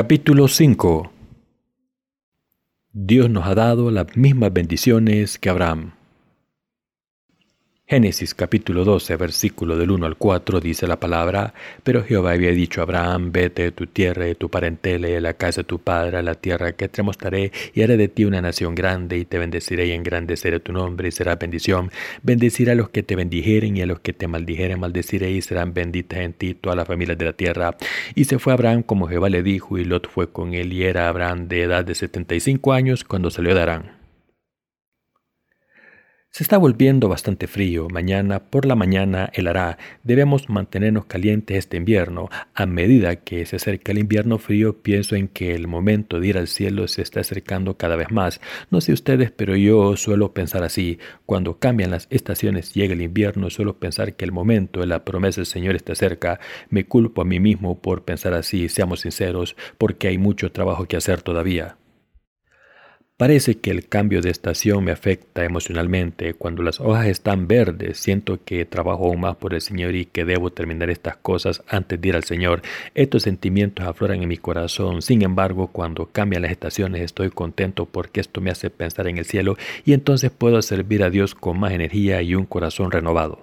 Capítulo 5 Dios nos ha dado las mismas bendiciones que Abraham. Génesis capítulo 12, versículo del 1 al 4 dice la palabra, Pero Jehová había dicho a Abraham, vete de tu tierra de tu parentela y de la casa de tu padre a la tierra que te mostraré y haré de ti una nación grande y te bendeciré y engrandeceré tu nombre y será bendición. Bendeciré a los que te bendijeren y a los que te maldijeren maldeciré y serán benditas en ti todas las familias de la tierra. Y se fue Abraham como Jehová le dijo y Lot fue con él y era Abraham de edad de setenta y cinco años cuando salió de Arán. Se está volviendo bastante frío. Mañana por la mañana helará. Debemos mantenernos calientes este invierno. A medida que se acerca el invierno frío, pienso en que el momento de ir al cielo se está acercando cada vez más. No sé ustedes, pero yo suelo pensar así. Cuando cambian las estaciones y llega el invierno, suelo pensar que el momento de la promesa del Señor está cerca. Me culpo a mí mismo por pensar así, seamos sinceros, porque hay mucho trabajo que hacer todavía. Parece que el cambio de estación me afecta emocionalmente. Cuando las hojas están verdes, siento que trabajo aún más por el Señor y que debo terminar estas cosas antes de ir al Señor. Estos sentimientos afloran en mi corazón. Sin embargo, cuando cambian las estaciones, estoy contento porque esto me hace pensar en el cielo y entonces puedo servir a Dios con más energía y un corazón renovado.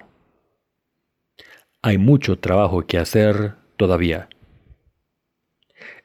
Hay mucho trabajo que hacer todavía.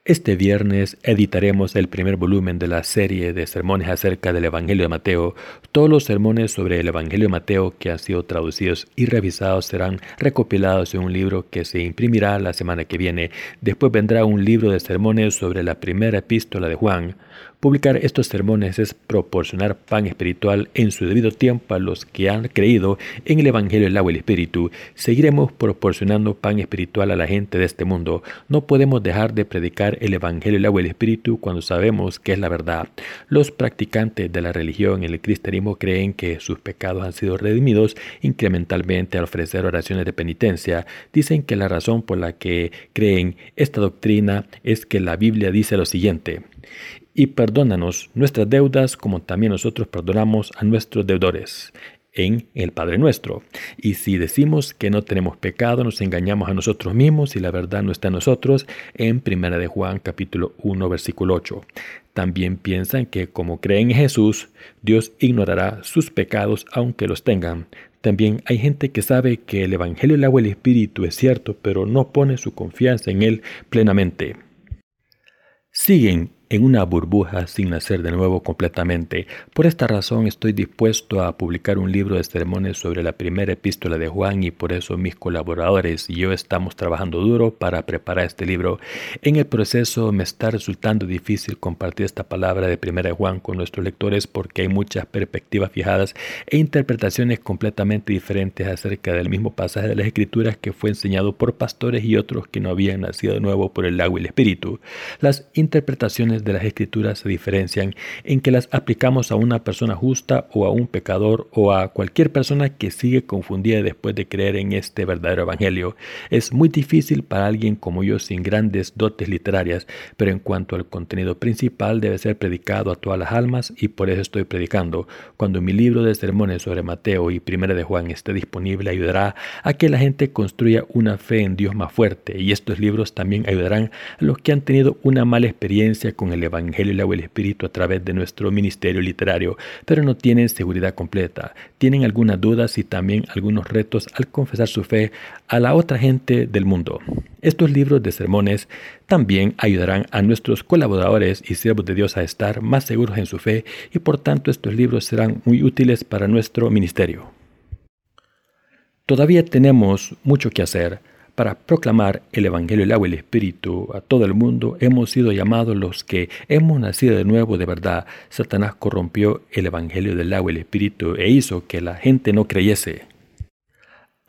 Este viernes editaremos el primer volumen de la serie de sermones acerca del Evangelio de Mateo. Todos los sermones sobre el Evangelio de Mateo que han sido traducidos y revisados serán recopilados en un libro que se imprimirá la semana que viene. Después vendrá un libro de sermones sobre la primera epístola de Juan. Publicar estos sermones es proporcionar pan espiritual en su debido tiempo a los que han creído en el Evangelio del agua y el Espíritu. Seguiremos proporcionando pan espiritual a la gente de este mundo. No podemos dejar de predicar el Evangelio del agua y el Espíritu cuando sabemos que es la verdad. Los practicantes de la religión el cristianismo creen que sus pecados han sido redimidos incrementalmente al ofrecer oraciones de penitencia. Dicen que la razón por la que creen esta doctrina es que la Biblia dice lo siguiente y perdónanos nuestras deudas como también nosotros perdonamos a nuestros deudores en el Padre nuestro. Y si decimos que no tenemos pecado, nos engañamos a nosotros mismos y la verdad no está en nosotros, en 1 de Juan capítulo 1 versículo 8. También piensan que como creen en Jesús, Dios ignorará sus pecados aunque los tengan. También hay gente que sabe que el Evangelio del agua y el Espíritu es cierto, pero no pone su confianza en él plenamente. Siguen en una burbuja sin nacer de nuevo completamente. Por esta razón estoy dispuesto a publicar un libro de sermones sobre la primera epístola de Juan y por eso mis colaboradores y yo estamos trabajando duro para preparar este libro. En el proceso me está resultando difícil compartir esta palabra de primera de Juan con nuestros lectores porque hay muchas perspectivas fijadas e interpretaciones completamente diferentes acerca del mismo pasaje de las escrituras que fue enseñado por pastores y otros que no habían nacido de nuevo por el agua y el espíritu. Las interpretaciones de las escrituras se diferencian en que las aplicamos a una persona justa o a un pecador o a cualquier persona que sigue confundida después de creer en este verdadero evangelio. Es muy difícil para alguien como yo sin grandes dotes literarias, pero en cuanto al contenido principal debe ser predicado a todas las almas y por eso estoy predicando. Cuando mi libro de sermones sobre Mateo y Primera de Juan esté disponible ayudará a que la gente construya una fe en Dios más fuerte y estos libros también ayudarán a los que han tenido una mala experiencia con el Evangelio y el Espíritu a través de nuestro ministerio literario, pero no tienen seguridad completa. Tienen algunas dudas y también algunos retos al confesar su fe a la otra gente del mundo. Estos libros de sermones también ayudarán a nuestros colaboradores y siervos de Dios a estar más seguros en su fe y por tanto estos libros serán muy útiles para nuestro ministerio. Todavía tenemos mucho que hacer para proclamar el Evangelio del agua y el Espíritu a todo el mundo, hemos sido llamados los que hemos nacido de nuevo de verdad. Satanás corrompió el Evangelio del agua y el Espíritu e hizo que la gente no creyese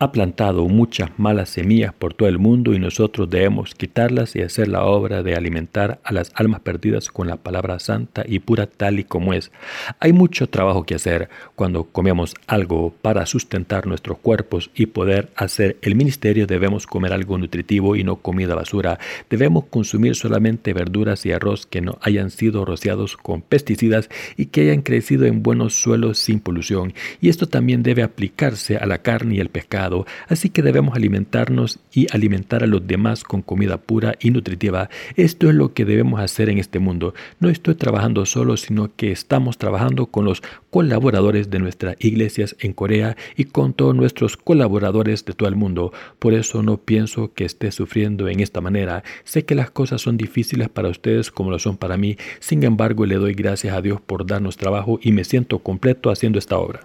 ha plantado muchas malas semillas por todo el mundo y nosotros debemos quitarlas y hacer la obra de alimentar a las almas perdidas con la palabra santa y pura tal y como es. Hay mucho trabajo que hacer cuando comemos algo para sustentar nuestros cuerpos y poder hacer el ministerio debemos comer algo nutritivo y no comida basura. Debemos consumir solamente verduras y arroz que no hayan sido rociados con pesticidas y que hayan crecido en buenos suelos sin polución. Y esto también debe aplicarse a la carne y el pescado así que debemos alimentarnos y alimentar a los demás con comida pura y nutritiva. Esto es lo que debemos hacer en este mundo. No estoy trabajando solo, sino que estamos trabajando con los colaboradores de nuestras iglesias en Corea y con todos nuestros colaboradores de todo el mundo. Por eso no pienso que esté sufriendo en esta manera. Sé que las cosas son difíciles para ustedes como lo son para mí. Sin embargo, le doy gracias a Dios por darnos trabajo y me siento completo haciendo esta obra.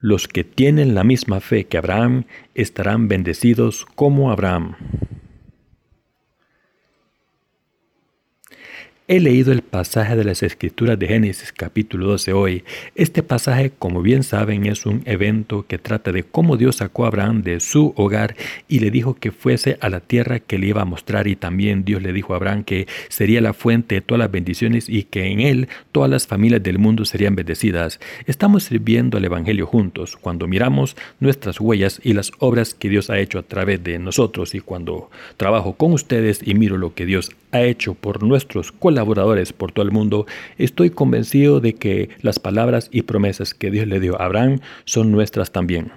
Los que tienen la misma fe que Abraham estarán bendecidos como Abraham. He leído el pasaje de las Escrituras de Génesis capítulo 12 hoy. Este pasaje, como bien saben, es un evento que trata de cómo Dios sacó a Abraham de su hogar y le dijo que fuese a la tierra que le iba a mostrar y también Dios le dijo a Abraham que sería la fuente de todas las bendiciones y que en él todas las familias del mundo serían bendecidas. Estamos sirviendo al Evangelio juntos cuando miramos nuestras huellas y las obras que Dios ha hecho a través de nosotros y cuando trabajo con ustedes y miro lo que Dios ha hecho por nuestros colaboradores por todo el mundo, estoy convencido de que las palabras y promesas que Dios le dio a Abraham son nuestras también.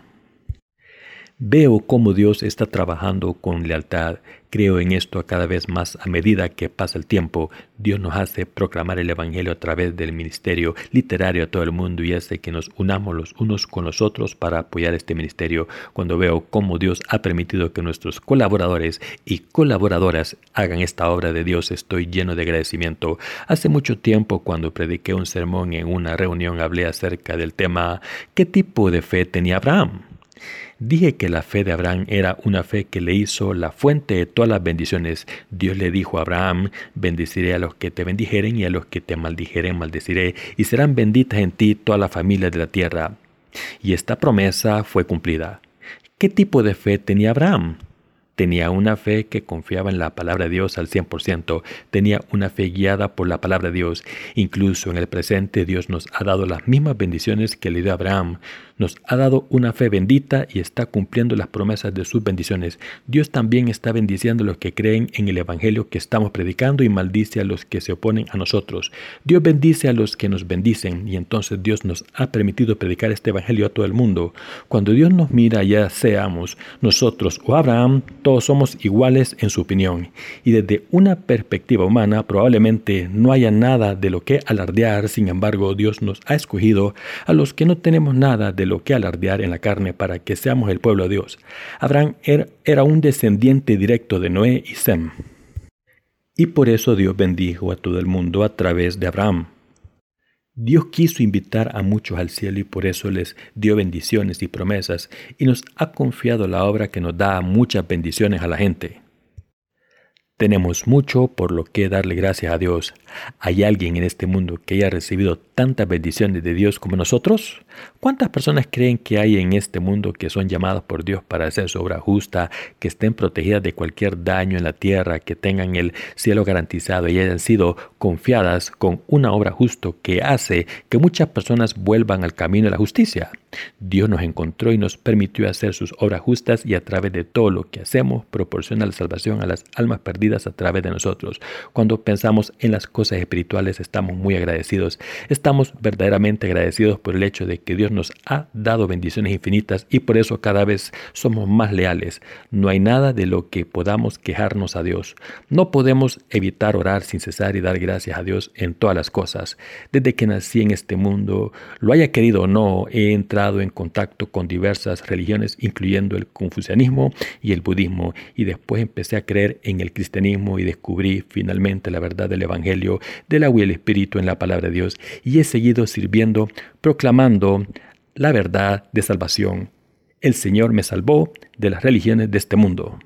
Veo cómo Dios está trabajando con lealtad. Creo en esto cada vez más a medida que pasa el tiempo. Dios nos hace proclamar el Evangelio a través del ministerio literario a todo el mundo y hace que nos unamos los unos con los otros para apoyar este ministerio. Cuando veo cómo Dios ha permitido que nuestros colaboradores y colaboradoras hagan esta obra de Dios, estoy lleno de agradecimiento. Hace mucho tiempo, cuando prediqué un sermón en una reunión, hablé acerca del tema ¿qué tipo de fe tenía Abraham? Dije que la fe de Abraham era una fe que le hizo la fuente de todas las bendiciones. Dios le dijo a Abraham, bendeciré a los que te bendijeren y a los que te maldijeren maldeciré, y serán benditas en ti todas las familias de la tierra. Y esta promesa fue cumplida. ¿Qué tipo de fe tenía Abraham? Tenía una fe que confiaba en la palabra de Dios al 100%, tenía una fe guiada por la palabra de Dios. Incluso en el presente Dios nos ha dado las mismas bendiciones que le dio a Abraham nos ha dado una fe bendita y está cumpliendo las promesas de sus bendiciones. Dios también está bendiciendo a los que creen en el Evangelio que estamos predicando y maldice a los que se oponen a nosotros. Dios bendice a los que nos bendicen y entonces Dios nos ha permitido predicar este Evangelio a todo el mundo. Cuando Dios nos mira, ya seamos nosotros o Abraham, todos somos iguales en su opinión. Y desde una perspectiva humana probablemente no haya nada de lo que alardear, sin embargo Dios nos ha escogido a los que no tenemos nada de lo que alardear en la carne para que seamos el pueblo de Dios. Abraham era un descendiente directo de Noé y Sem. Y por eso Dios bendijo a todo el mundo a través de Abraham. Dios quiso invitar a muchos al cielo y por eso les dio bendiciones y promesas y nos ha confiado la obra que nos da muchas bendiciones a la gente. Tenemos mucho por lo que darle gracias a Dios. ¿Hay alguien en este mundo que haya recibido tantas bendiciones de Dios como nosotros? ¿Cuántas personas creen que hay en este mundo que son llamadas por Dios para hacer su obra justa, que estén protegidas de cualquier daño en la tierra, que tengan el cielo garantizado y hayan sido confiadas con una obra justa que hace que muchas personas vuelvan al camino de la justicia? Dios nos encontró y nos permitió hacer sus obras justas y a través de todo lo que hacemos proporciona la salvación a las almas perdidas a través de nosotros. Cuando pensamos en las cosas espirituales estamos muy agradecidos. Estamos verdaderamente agradecidos por el hecho de que Dios nos ha dado bendiciones infinitas y por eso cada vez somos más leales. No hay nada de lo que podamos quejarnos a Dios. No podemos evitar orar sin cesar y dar gracias a Dios en todas las cosas. Desde que nací en este mundo, lo haya querido o no, he entrado en contacto con diversas religiones, incluyendo el confucianismo y el budismo, y después empecé a creer en el cristianismo y descubrí finalmente la verdad del Evangelio, del agua y el Espíritu en la palabra de Dios, y he seguido sirviendo, proclamando la verdad de salvación. El Señor me salvó de las religiones de este mundo.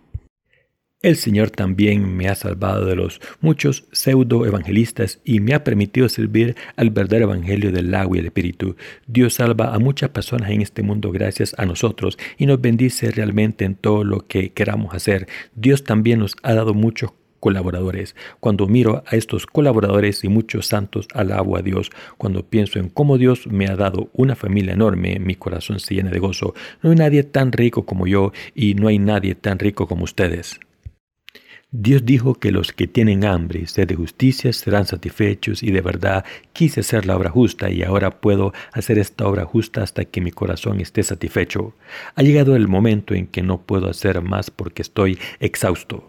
El Señor también me ha salvado de los muchos pseudo evangelistas y me ha permitido servir al verdadero evangelio del agua y el espíritu. Dios salva a muchas personas en este mundo gracias a nosotros y nos bendice realmente en todo lo que queramos hacer. Dios también nos ha dado muchos colaboradores. Cuando miro a estos colaboradores y muchos santos, alabo a Dios. Cuando pienso en cómo Dios me ha dado una familia enorme, mi corazón se llena de gozo. No hay nadie tan rico como yo y no hay nadie tan rico como ustedes. Dios dijo que los que tienen hambre y sed de justicia serán satisfechos y de verdad quise hacer la obra justa y ahora puedo hacer esta obra justa hasta que mi corazón esté satisfecho. Ha llegado el momento en que no puedo hacer más porque estoy exhausto.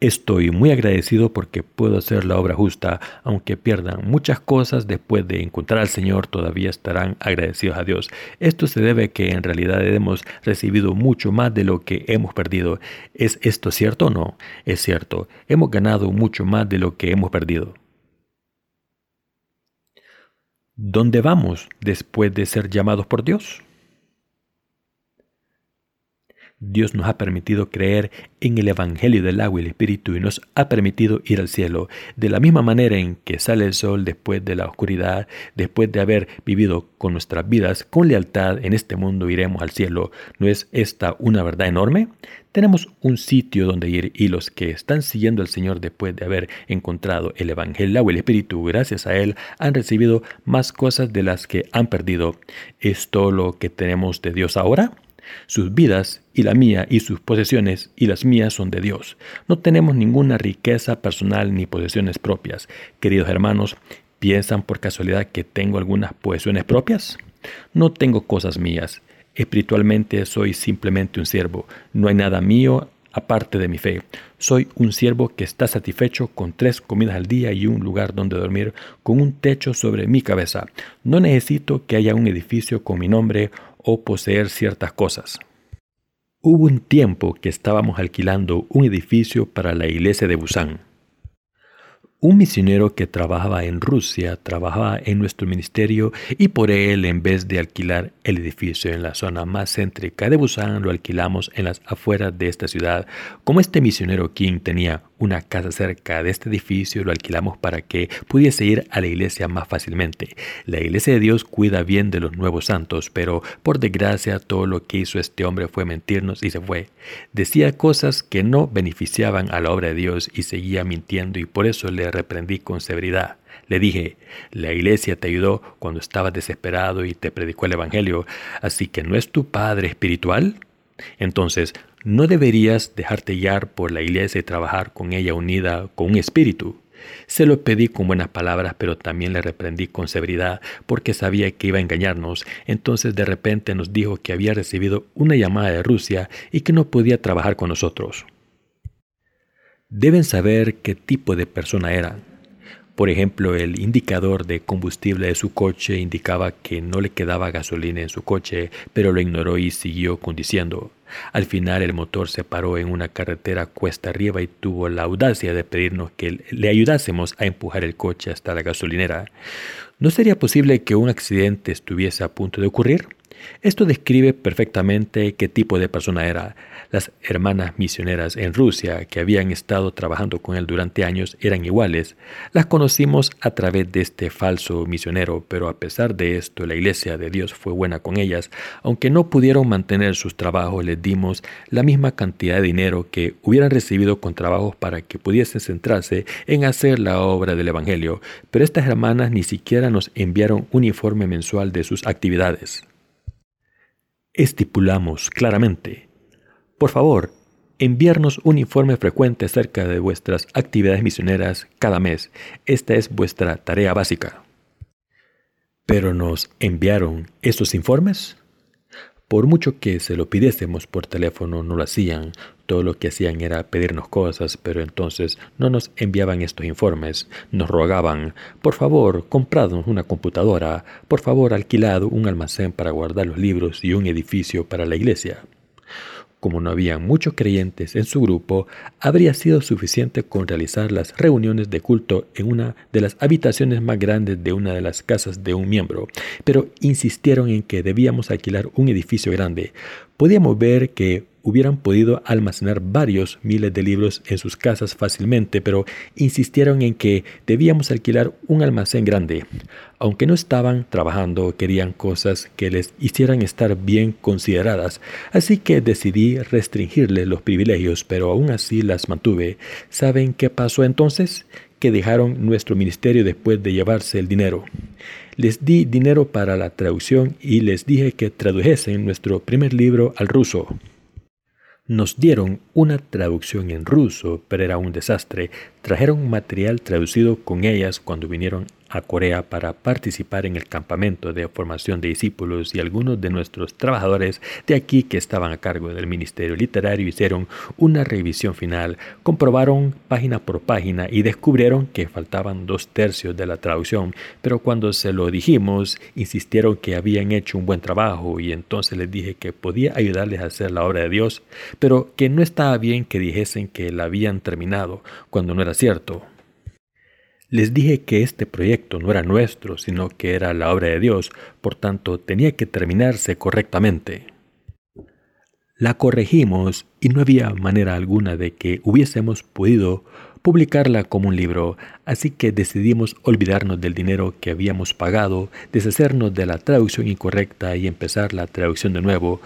Estoy muy agradecido porque puedo hacer la obra justa, aunque pierdan muchas cosas después de encontrar al Señor, todavía estarán agradecidos a Dios. Esto se debe a que en realidad hemos recibido mucho más de lo que hemos perdido. ¿Es esto cierto o no? Es cierto, hemos ganado mucho más de lo que hemos perdido. ¿Dónde vamos después de ser llamados por Dios? Dios nos ha permitido creer en el Evangelio del agua y el Espíritu y nos ha permitido ir al cielo. De la misma manera en que sale el sol después de la oscuridad, después de haber vivido con nuestras vidas con lealtad en este mundo, iremos al cielo. ¿No es esta una verdad enorme? Tenemos un sitio donde ir y los que están siguiendo al Señor después de haber encontrado el Evangelio, del agua y el Espíritu, gracias a Él, han recibido más cosas de las que han perdido. ¿Es todo lo que tenemos de Dios ahora? Sus vidas y la mía y sus posesiones y las mías son de Dios. No tenemos ninguna riqueza personal ni posesiones propias. Queridos hermanos, ¿piensan por casualidad que tengo algunas posesiones propias? No tengo cosas mías. Espiritualmente soy simplemente un siervo. No hay nada mío aparte de mi fe. Soy un siervo que está satisfecho con tres comidas al día y un lugar donde dormir, con un techo sobre mi cabeza. No necesito que haya un edificio con mi nombre o poseer ciertas cosas. Hubo un tiempo que estábamos alquilando un edificio para la iglesia de Busan. Un misionero que trabajaba en Rusia trabajaba en nuestro ministerio y por él, en vez de alquilar el edificio en la zona más céntrica de Busan, lo alquilamos en las afueras de esta ciudad. Como este misionero King tenía una casa cerca de este edificio, lo alquilamos para que pudiese ir a la iglesia más fácilmente. La iglesia de Dios cuida bien de los nuevos santos, pero por desgracia todo lo que hizo este hombre fue mentirnos y se fue. Decía cosas que no beneficiaban a la obra de Dios y seguía mintiendo y por eso le reprendí con severidad. Le dije, la iglesia te ayudó cuando estabas desesperado y te predicó el Evangelio, así que no es tu Padre espiritual. Entonces, no deberías dejarte guiar por la iglesia y trabajar con ella unida con un espíritu. Se lo pedí con buenas palabras, pero también le reprendí con severidad porque sabía que iba a engañarnos. Entonces de repente nos dijo que había recibido una llamada de Rusia y que no podía trabajar con nosotros. Deben saber qué tipo de persona era. Por ejemplo, el indicador de combustible de su coche indicaba que no le quedaba gasolina en su coche, pero lo ignoró y siguió conduciendo. Al final el motor se paró en una carretera cuesta arriba y tuvo la audacia de pedirnos que le ayudásemos a empujar el coche hasta la gasolinera. ¿No sería posible que un accidente estuviese a punto de ocurrir? Esto describe perfectamente qué tipo de persona era. Las hermanas misioneras en Rusia que habían estado trabajando con él durante años eran iguales. Las conocimos a través de este falso misionero, pero a pesar de esto la iglesia de Dios fue buena con ellas. Aunque no pudieron mantener sus trabajos, les dimos la misma cantidad de dinero que hubieran recibido con trabajos para que pudiesen centrarse en hacer la obra del Evangelio. Pero estas hermanas ni siquiera nos enviaron un informe mensual de sus actividades. Estipulamos claramente por favor, enviarnos un informe frecuente acerca de vuestras actividades misioneras cada mes. Esta es vuestra tarea básica. ¿Pero nos enviaron estos informes? Por mucho que se lo pidiésemos por teléfono, no lo hacían. Todo lo que hacían era pedirnos cosas, pero entonces no nos enviaban estos informes. Nos rogaban, por favor, compradnos una computadora, por favor, alquilad un almacén para guardar los libros y un edificio para la iglesia. Como no había muchos creyentes en su grupo, habría sido suficiente con realizar las reuniones de culto en una de las habitaciones más grandes de una de las casas de un miembro, pero insistieron en que debíamos alquilar un edificio grande. Podíamos ver que hubieran podido almacenar varios miles de libros en sus casas fácilmente, pero insistieron en que debíamos alquilar un almacén grande. Aunque no estaban trabajando, querían cosas que les hicieran estar bien consideradas, así que decidí restringirles los privilegios, pero aún así las mantuve. ¿Saben qué pasó entonces? Que dejaron nuestro ministerio después de llevarse el dinero. Les di dinero para la traducción y les dije que tradujesen nuestro primer libro al ruso. Nos dieron una traducción en ruso, pero era un desastre. Trajeron material traducido con ellas cuando vinieron a Corea para participar en el campamento de formación de discípulos y algunos de nuestros trabajadores de aquí que estaban a cargo del Ministerio Literario hicieron una revisión final, comprobaron página por página y descubrieron que faltaban dos tercios de la traducción, pero cuando se lo dijimos insistieron que habían hecho un buen trabajo y entonces les dije que podía ayudarles a hacer la obra de Dios, pero que no estaba bien que dijesen que la habían terminado cuando no era cierto. Les dije que este proyecto no era nuestro, sino que era la obra de Dios, por tanto tenía que terminarse correctamente. La corregimos y no había manera alguna de que hubiésemos podido publicarla como un libro, así que decidimos olvidarnos del dinero que habíamos pagado, deshacernos de la traducción incorrecta y empezar la traducción de nuevo,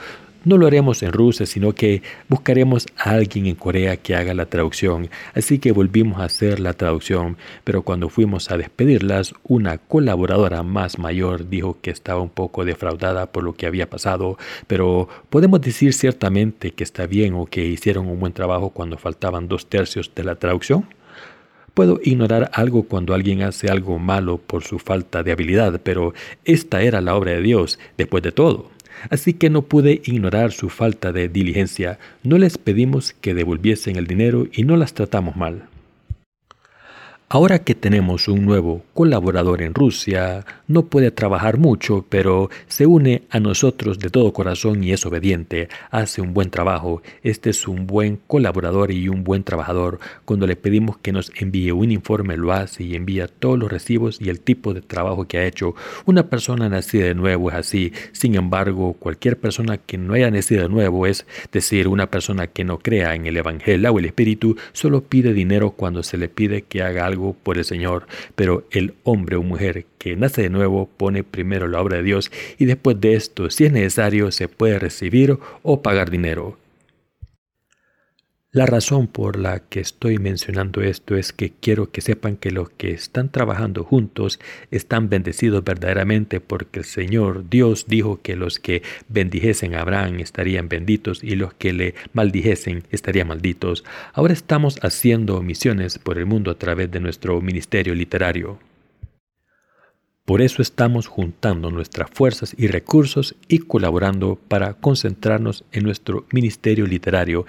no lo haremos en ruso, sino que buscaremos a alguien en Corea que haga la traducción. Así que volvimos a hacer la traducción, pero cuando fuimos a despedirlas, una colaboradora más mayor dijo que estaba un poco defraudada por lo que había pasado, pero podemos decir ciertamente que está bien o que hicieron un buen trabajo cuando faltaban dos tercios de la traducción. Puedo ignorar algo cuando alguien hace algo malo por su falta de habilidad, pero esta era la obra de Dios, después de todo así que no pude ignorar su falta de diligencia. No les pedimos que devolviesen el dinero y no las tratamos mal. Ahora que tenemos un nuevo colaborador en Rusia, no puede trabajar mucho, pero se une a nosotros de todo corazón y es obediente, hace un buen trabajo. Este es un buen colaborador y un buen trabajador. Cuando le pedimos que nos envíe un informe, lo hace y envía todos los recibos y el tipo de trabajo que ha hecho. Una persona nacida de nuevo es así. Sin embargo, cualquier persona que no haya nacido de nuevo, es decir, una persona que no crea en el Evangelio o el Espíritu, solo pide dinero cuando se le pide que haga algo por el Señor, pero el hombre o mujer que nace de nuevo pone primero la obra de Dios y después de esto, si es necesario, se puede recibir o pagar dinero. La razón por la que estoy mencionando esto es que quiero que sepan que los que están trabajando juntos están bendecidos verdaderamente porque el Señor Dios dijo que los que bendijesen a Abraham estarían benditos y los que le maldijesen estarían malditos. Ahora estamos haciendo misiones por el mundo a través de nuestro ministerio literario. Por eso estamos juntando nuestras fuerzas y recursos y colaborando para concentrarnos en nuestro ministerio literario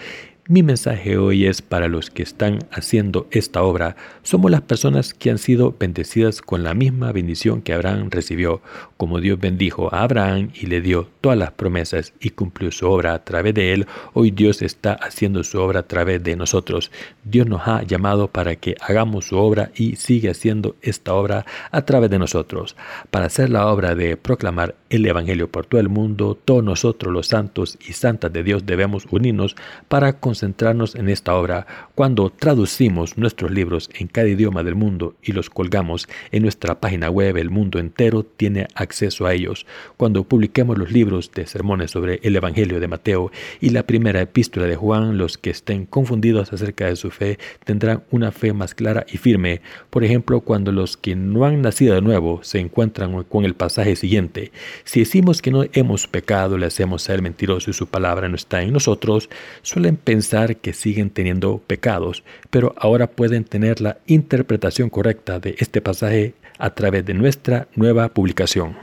mi mensaje hoy es para los que están haciendo esta obra. Somos las personas que han sido bendecidas con la misma bendición que Abraham recibió, como Dios bendijo a Abraham y le dio todas las promesas y cumplió su obra a través de él. Hoy Dios está haciendo su obra a través de nosotros. Dios nos ha llamado para que hagamos su obra y sigue haciendo esta obra a través de nosotros. Para hacer la obra de proclamar el Evangelio por todo el mundo, todos nosotros los santos y santas de Dios debemos unirnos para concentrarnos en esta obra cuando traducimos nuestros libros en cada idioma del mundo y los colgamos en nuestra página web. El mundo entero tiene acceso a ellos. Cuando publiquemos los libros de sermones sobre el Evangelio de Mateo y la primera epístola de Juan, los que estén confundidos acerca de su fe tendrán una fe más clara y firme. Por ejemplo, cuando los que no han nacido de nuevo se encuentran con el pasaje siguiente. Si decimos que no hemos pecado, le hacemos ser mentiroso y su palabra no está en nosotros, suelen pensar que siguen teniendo pecados, pero ahora pueden tener la interpretación correcta de este pasaje a través de nuestra nueva publicación.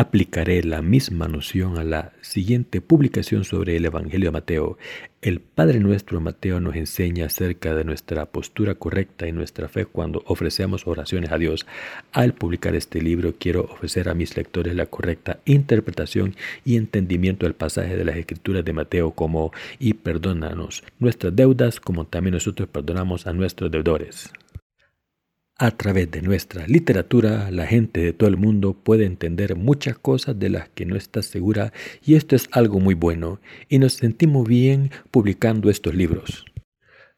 Aplicaré la misma noción a la siguiente publicación sobre el Evangelio de Mateo. El Padre nuestro Mateo nos enseña acerca de nuestra postura correcta y nuestra fe cuando ofrecemos oraciones a Dios. Al publicar este libro quiero ofrecer a mis lectores la correcta interpretación y entendimiento del pasaje de las Escrituras de Mateo como y perdónanos nuestras deudas como también nosotros perdonamos a nuestros deudores. A través de nuestra literatura, la gente de todo el mundo puede entender muchas cosas de las que no está segura y esto es algo muy bueno y nos sentimos bien publicando estos libros.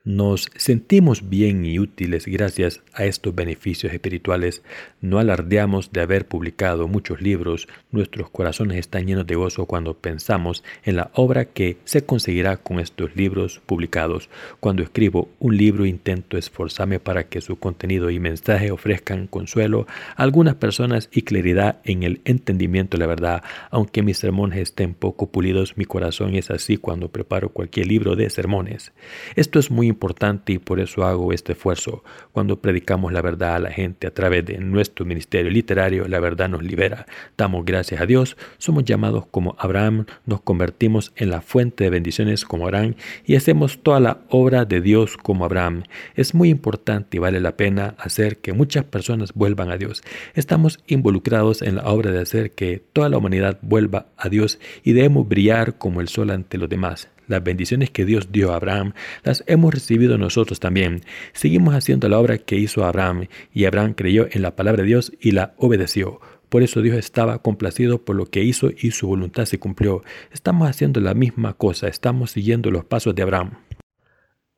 Nos sentimos bien y útiles gracias a estos beneficios espirituales. No alardeamos de haber publicado muchos libros. Nuestros corazones están llenos de gozo cuando pensamos en la obra que se conseguirá con estos libros publicados. Cuando escribo un libro intento esforzarme para que su contenido y mensaje ofrezcan consuelo a algunas personas y claridad en el entendimiento de la verdad. Aunque mis sermones estén poco pulidos, mi corazón es así cuando preparo cualquier libro de sermones. Esto es muy importante y por eso hago este esfuerzo. Cuando predicamos la verdad a la gente a través de nuestro ministerio literario, la verdad nos libera. Damos gracias a Dios, somos llamados como Abraham, nos convertimos en la fuente de bendiciones como Abraham y hacemos toda la obra de Dios como Abraham. Es muy importante y vale la pena hacer que muchas personas vuelvan a Dios. Estamos involucrados en la obra de hacer que toda la humanidad vuelva a Dios y debemos brillar como el sol ante los demás. Las bendiciones que Dios dio a Abraham las hemos recibido nosotros también. Seguimos haciendo la obra que hizo Abraham y Abraham creyó en la palabra de Dios y la obedeció. Por eso Dios estaba complacido por lo que hizo y su voluntad se cumplió. Estamos haciendo la misma cosa, estamos siguiendo los pasos de Abraham.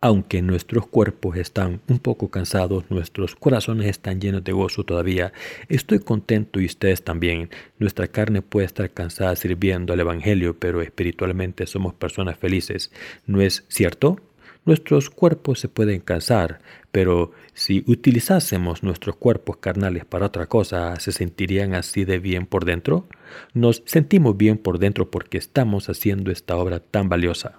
Aunque nuestros cuerpos están un poco cansados, nuestros corazones están llenos de gozo todavía. Estoy contento y ustedes también. Nuestra carne puede estar cansada sirviendo al Evangelio, pero espiritualmente somos personas felices. ¿No es cierto? Nuestros cuerpos se pueden cansar, pero si utilizásemos nuestros cuerpos carnales para otra cosa, ¿se sentirían así de bien por dentro? Nos sentimos bien por dentro porque estamos haciendo esta obra tan valiosa.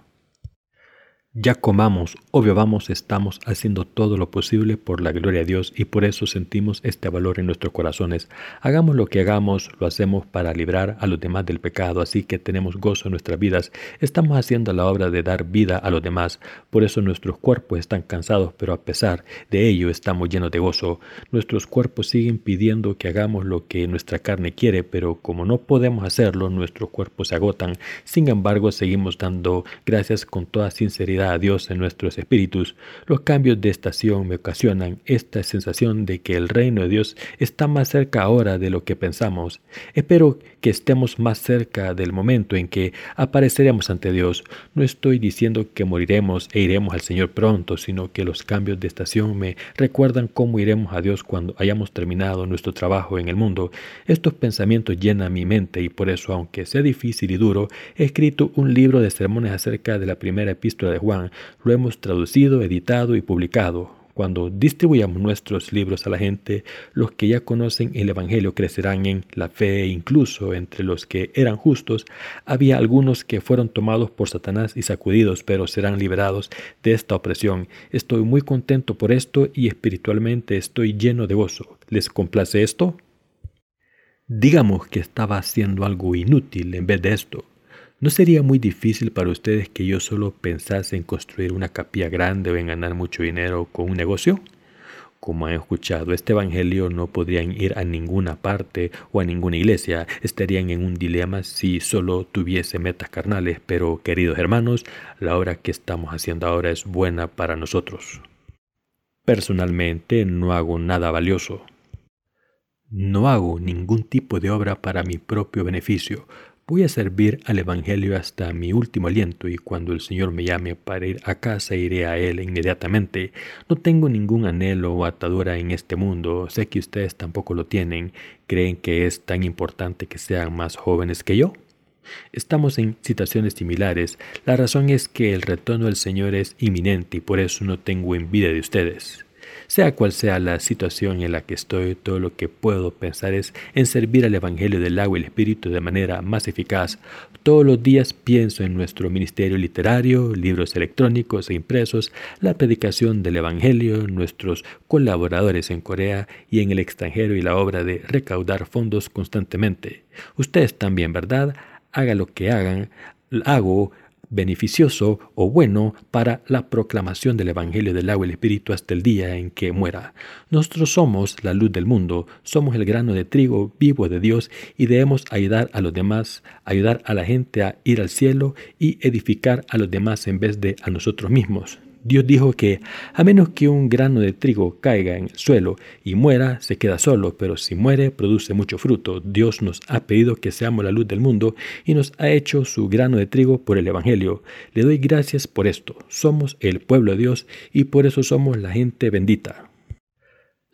Ya comamos o bebamos, estamos haciendo todo lo posible por la gloria de Dios y por eso sentimos este valor en nuestros corazones. Hagamos lo que hagamos, lo hacemos para librar a los demás del pecado, así que tenemos gozo en nuestras vidas. Estamos haciendo la obra de dar vida a los demás, por eso nuestros cuerpos están cansados, pero a pesar de ello estamos llenos de gozo. Nuestros cuerpos siguen pidiendo que hagamos lo que nuestra carne quiere, pero como no podemos hacerlo, nuestros cuerpos se agotan. Sin embargo, seguimos dando gracias con toda sinceridad a Dios en nuestros los cambios de estación me ocasionan esta sensación de que el reino de Dios está más cerca ahora de lo que pensamos. Espero que estemos más cerca del momento en que apareceremos ante Dios. No estoy diciendo que moriremos e iremos al Señor pronto, sino que los cambios de estación me recuerdan cómo iremos a Dios cuando hayamos terminado nuestro trabajo en el mundo. Estos pensamientos llenan mi mente y por eso, aunque sea difícil y duro, he escrito un libro de sermones acerca de la primera epístola de Juan lo hemos editado y publicado. Cuando distribuyamos nuestros libros a la gente, los que ya conocen el Evangelio crecerán en la fe, incluso entre los que eran justos, había algunos que fueron tomados por Satanás y sacudidos, pero serán liberados de esta opresión. Estoy muy contento por esto y espiritualmente estoy lleno de gozo. ¿Les complace esto? Digamos que estaba haciendo algo inútil en vez de esto. ¿No sería muy difícil para ustedes que yo solo pensase en construir una capilla grande o en ganar mucho dinero con un negocio? Como han escuchado este Evangelio, no podrían ir a ninguna parte o a ninguna iglesia, estarían en un dilema si solo tuviese metas carnales, pero queridos hermanos, la obra que estamos haciendo ahora es buena para nosotros. Personalmente no hago nada valioso. No hago ningún tipo de obra para mi propio beneficio, Voy a servir al Evangelio hasta mi último aliento y cuando el Señor me llame para ir a casa iré a Él inmediatamente. No tengo ningún anhelo o atadura en este mundo, sé que ustedes tampoco lo tienen. ¿Creen que es tan importante que sean más jóvenes que yo? Estamos en situaciones similares. La razón es que el retorno del Señor es inminente y por eso no tengo envidia de ustedes. Sea cual sea la situación en la que estoy, todo lo que puedo pensar es en servir al Evangelio del agua y el Espíritu de manera más eficaz. Todos los días pienso en nuestro ministerio literario, libros electrónicos e impresos, la predicación del Evangelio, nuestros colaboradores en Corea y en el extranjero y la obra de recaudar fondos constantemente. Ustedes también, ¿verdad? Haga lo que hagan, hago beneficioso o bueno para la proclamación del Evangelio del agua y el Espíritu hasta el día en que muera. Nosotros somos la luz del mundo, somos el grano de trigo vivo de Dios y debemos ayudar a los demás, ayudar a la gente a ir al cielo y edificar a los demás en vez de a nosotros mismos. Dios dijo que a menos que un grano de trigo caiga en el suelo y muera, se queda solo, pero si muere, produce mucho fruto. Dios nos ha pedido que seamos la luz del mundo y nos ha hecho su grano de trigo por el Evangelio. Le doy gracias por esto. Somos el pueblo de Dios y por eso somos la gente bendita.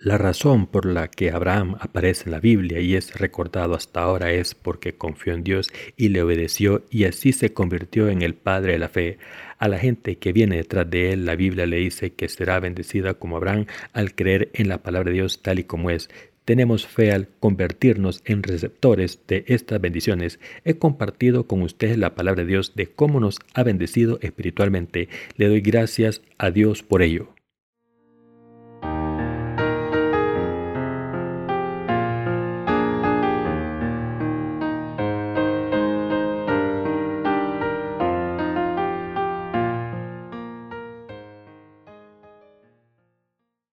La razón por la que Abraham aparece en la Biblia y es recordado hasta ahora es porque confió en Dios y le obedeció y así se convirtió en el padre de la fe. A la gente que viene detrás de él, la Biblia le dice que será bendecida como Abraham al creer en la palabra de Dios tal y como es. Tenemos fe al convertirnos en receptores de estas bendiciones. He compartido con ustedes la palabra de Dios de cómo nos ha bendecido espiritualmente. Le doy gracias a Dios por ello.